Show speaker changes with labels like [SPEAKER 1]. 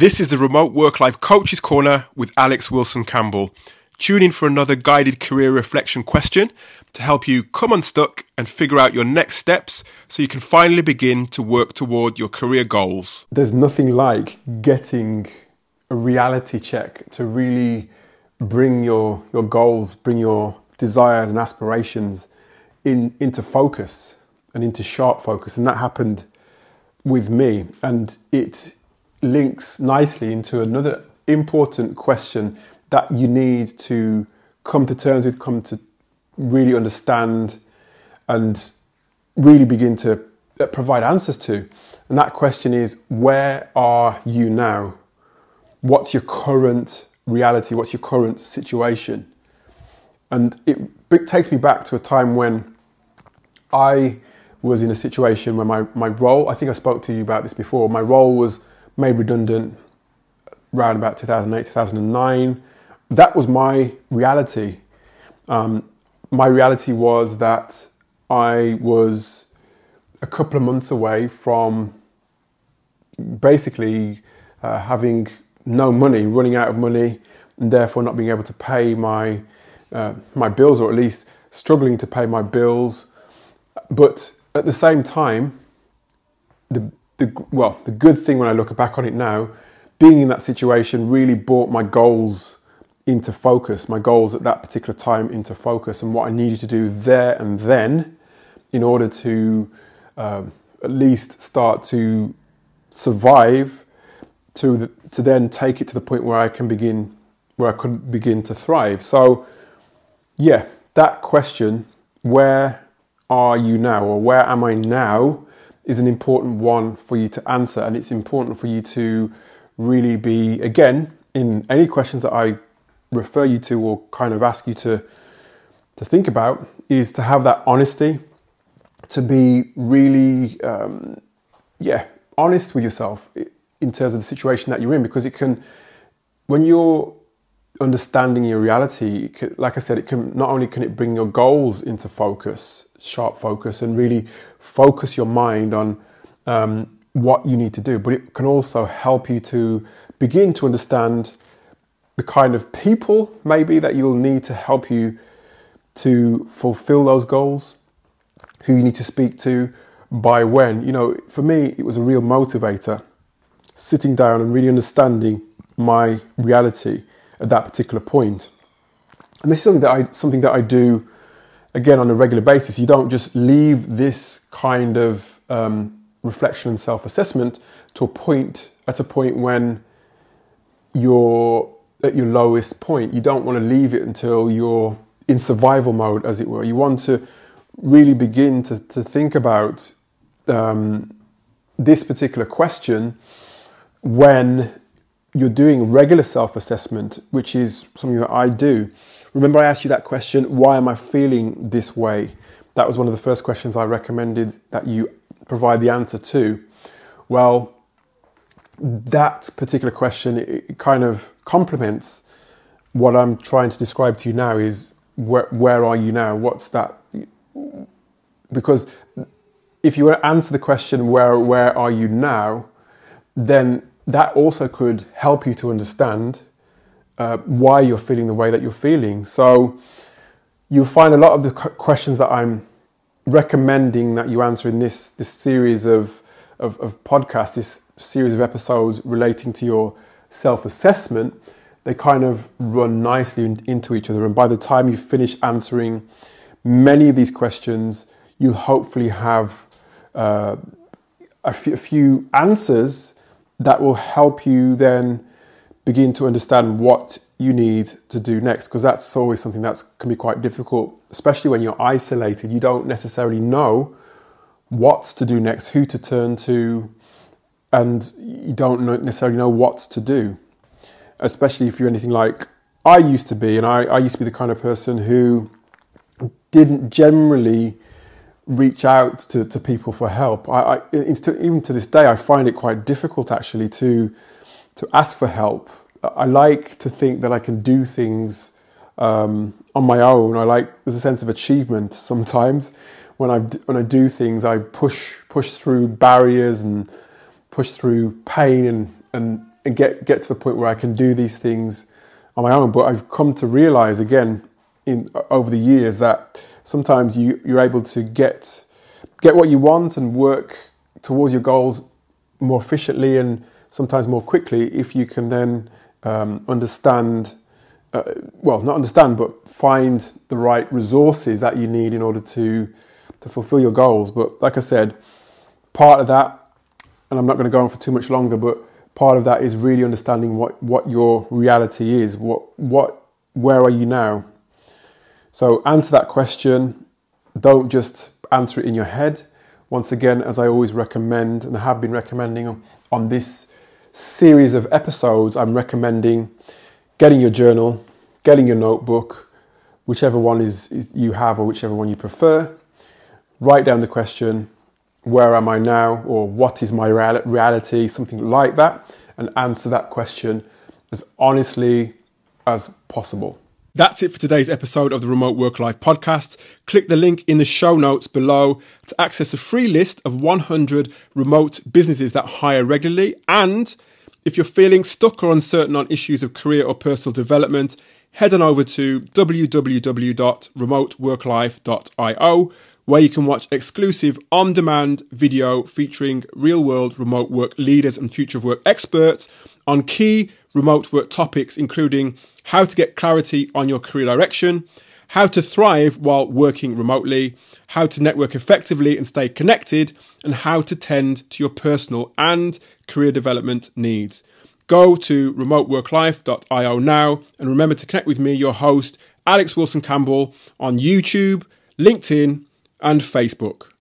[SPEAKER 1] This is the Remote Work Life Coaches Corner with Alex Wilson Campbell. Tune in for another guided career reflection question to help you come unstuck and figure out your next steps so you can finally begin to work toward your career goals.
[SPEAKER 2] There's nothing like getting a reality check to really bring your, your goals, bring your desires and aspirations in, into focus and into sharp focus. And that happened with me. And it links nicely into another important question that you need to come to terms with, come to really understand, and really begin to uh, provide answers to. And that question is where are you now? What's your current reality? What's your current situation? And it takes me back to a time when I was in a situation where my, my role, I think I spoke to you about this before, my role was made redundant around about 2008, 2009. That was my reality. Um, my reality was that I was a couple of months away from basically uh, having no money, running out of money, and therefore not being able to pay my uh, my bills, or at least struggling to pay my bills. But at the same time, the the well, the good thing when I look back on it now, being in that situation really brought my goals into focus, my goals at that particular time into focus, and what I needed to do there and then in order to um, at least start to survive, to the, to then take it to the point where I can begin, where I could begin to thrive. So, yeah, that question, where are you now, or where am I now? Is an important one for you to answer, and it's important for you to really be again in any questions that I refer you to or kind of ask you to to think about is to have that honesty, to be really um, yeah honest with yourself in terms of the situation that you're in, because it can when you're understanding your reality, like I said, it can not only can it bring your goals into focus, sharp focus, and really focus your mind on um, what you need to do, but it can also help you to begin to understand the kind of people maybe that you'll need to help you to fulfill those goals, who you need to speak to, by when. You know, for me, it was a real motivator sitting down and really understanding my reality at that particular point. And this is something that I something that I do again on a regular basis. You don't just leave this kind of um, reflection and self-assessment to a point at a point when you're at your lowest point. You don't want to leave it until you're in survival mode, as it were. You want to really begin to, to think about um, this particular question when you're doing regular self assessment, which is something that I do. Remember, I asked you that question why am I feeling this way? That was one of the first questions I recommended that you provide the answer to. Well, that particular question it kind of complements what I'm trying to describe to you now is where, where are you now? What's that? Because if you were to answer the question where where are you now, then that also could help you to understand uh, why you're feeling the way that you're feeling. So you'll find a lot of the questions that I'm recommending that you answer in this this series of, of, of podcasts, this series of episodes relating to your self assessment, they kind of run nicely in, into each other. And by the time you finish answering many of these questions, you'll hopefully have uh, a, f- a few answers that will help you then begin to understand what you need to do next because that's always something that can be quite difficult especially when you're isolated. You don't necessarily know what to do next who to turn to and you don't necessarily know what to do especially if you're anything like i used to be and i, I used to be the kind of person who didn't generally reach out to, to people for help. I, I even to this day i find it quite difficult actually to to ask for help. I like to think that I can do things um, on my own. I like there's a sense of achievement sometimes when I when I do things. I push push through barriers and push through pain and and and get get to the point where I can do these things on my own. But I've come to realize again in over the years that sometimes you you're able to get get what you want and work towards your goals more efficiently and sometimes more quickly if you can then um, understand uh, well not understand but find the right resources that you need in order to to fulfill your goals. But like i said part of that and i'm not going to go on for too much longer but part of that is really understanding what what your reality is what what where are you now? So answer that question. Don't just answer it in your head. Once again, as I always recommend and have been recommending on this series of episodes, I'm recommending getting your journal, getting your notebook, whichever one is, is you have or whichever one you prefer. Write down the question, where am I now, or what is my reality, something like that, and answer that question as honestly as possible.
[SPEAKER 1] That's it for today's episode of the Remote Work Life podcast. Click the link in the show notes below to access a free list of 100 remote businesses that hire regularly. And if you're feeling stuck or uncertain on issues of career or personal development, head on over to www.remoteworklife.io where you can watch exclusive on demand video featuring real world remote work leaders and future of work experts on key remote work topics, including how to get clarity on your career direction, how to thrive while working remotely, how to network effectively and stay connected, and how to tend to your personal and career development needs. Go to remoteworklife.io now and remember to connect with me, your host, Alex Wilson Campbell, on YouTube, LinkedIn, and Facebook.